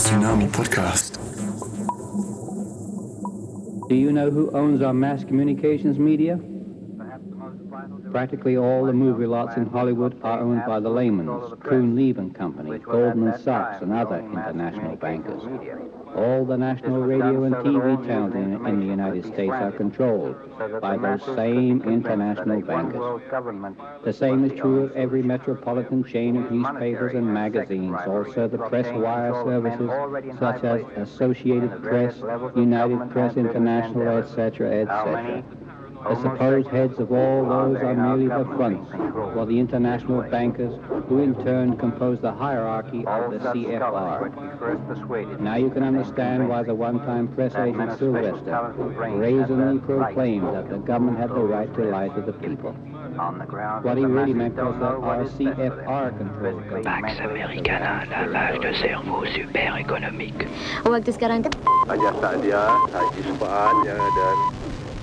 Tsunami Podcast. Do you know who owns our mass communications media? Practically all the movie lots in Hollywood are owned by the Lehmans, Kuhn Loeb and Company, Goldman Sachs, and other international bankers. All the national radio and TV channels in, in the United States are controlled by those same international bankers. The same is true of every metropolitan chain of newspapers and magazines, also the press wire services such as Associated Press, United Press International, etc., etc. The supposed heads of all those are merely the fronts for the international bankers who in turn compose the hierarchy of the CFR. Now you can understand why the one-time press agent Sylvester brazenly proclaimed that the government had the right to lie to the people. What he really meant was that our CFR controlled government. Pax Americana, lavage de cerveau super économique. Huwag tes sekarang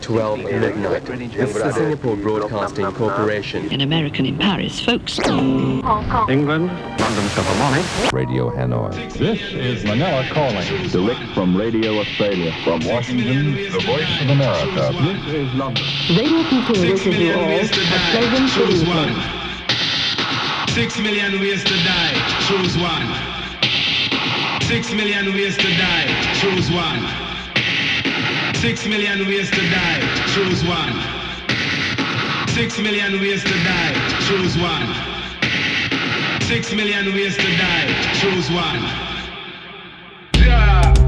12 midnight. This is the Singapore Broadcasting Corporation. An American in Paris, folks. Hong Kong. England, London Philharmonic. Radio Hanoi. This is Manila calling. Direct from Radio Australia. From Washington, the voice of America. This is London. Radio people listen to all a pleasant evening. Six million ways to die, choose one. Six million ways to die, choose one. Six million ways to die, choose one. Six million ways to die, choose one. Six million ways to die, choose one. Yeah.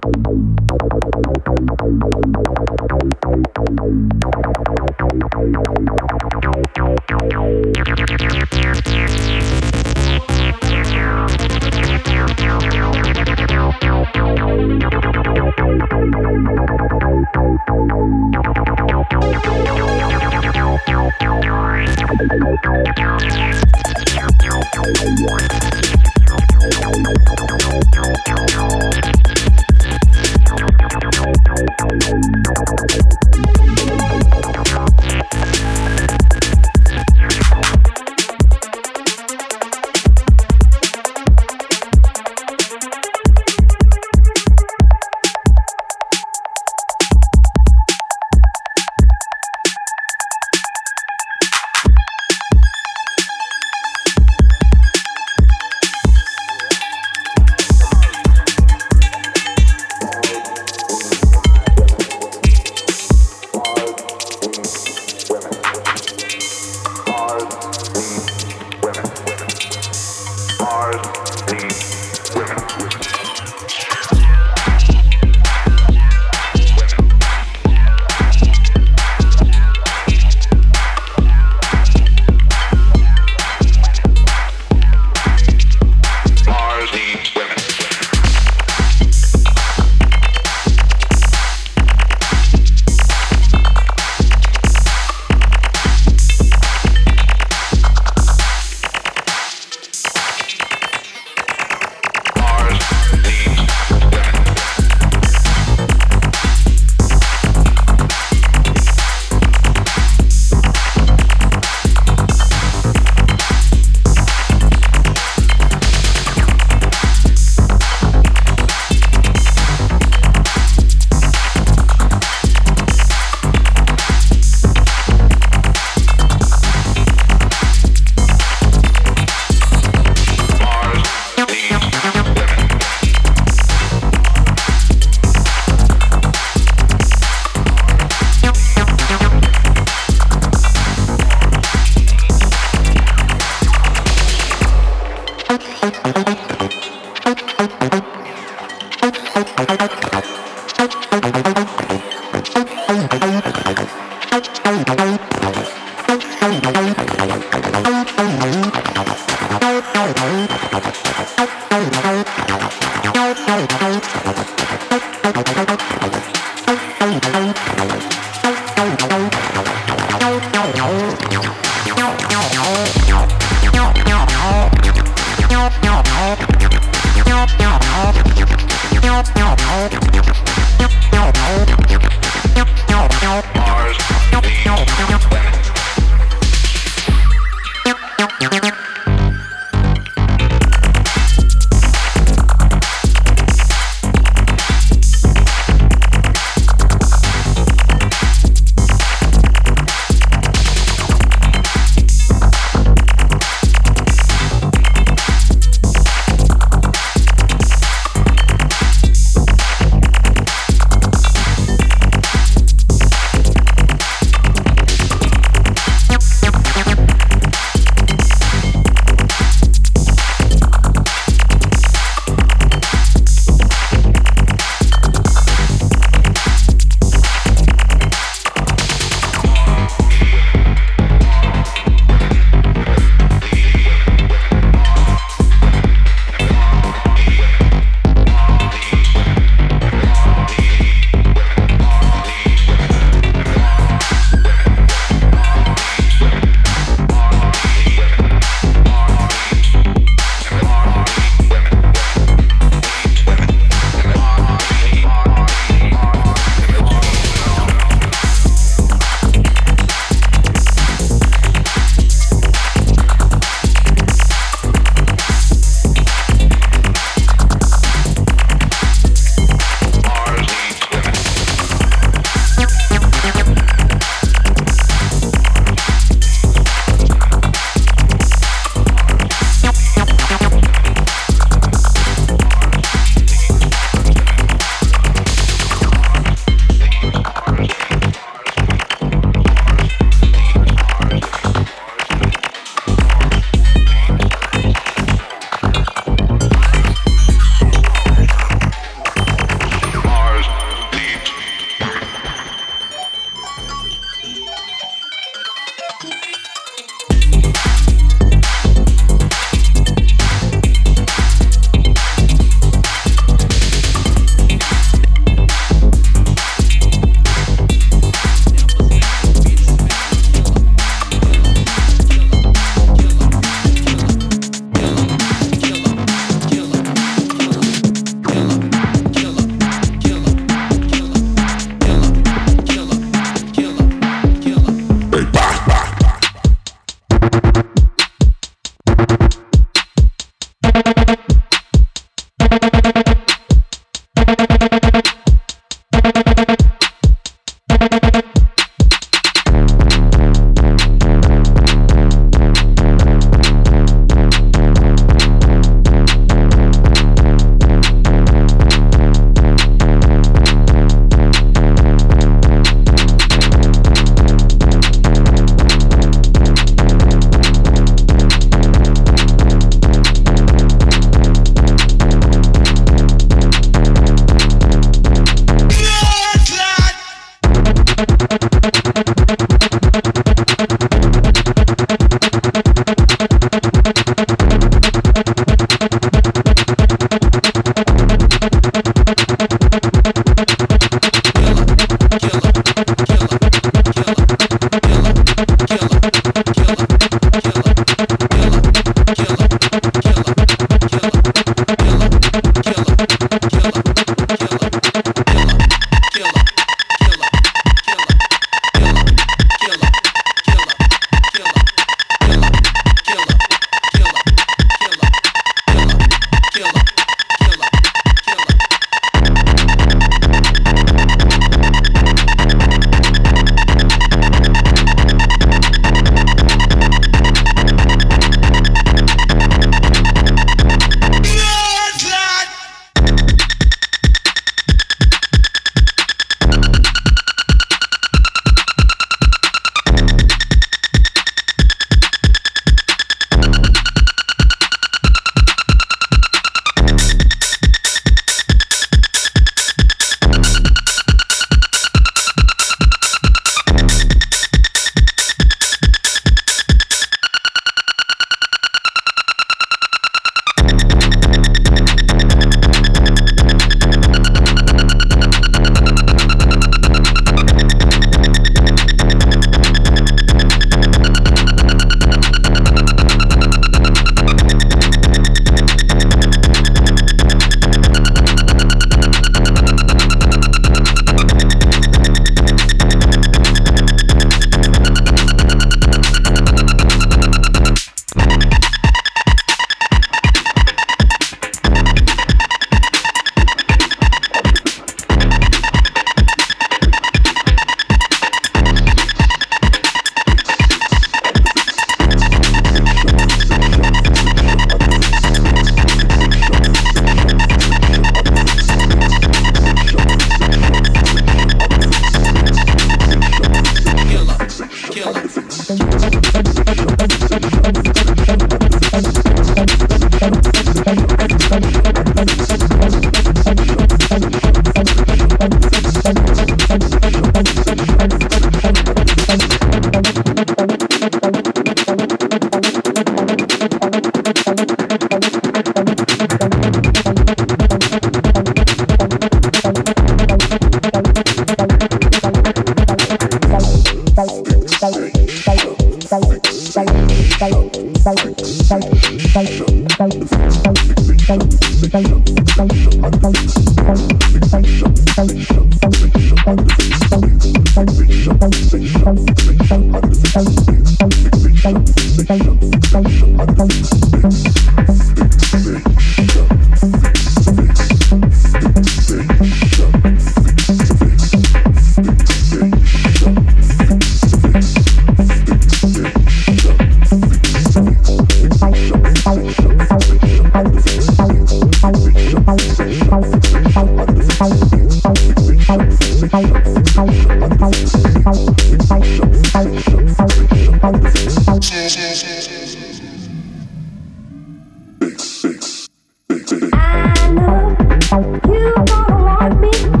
You.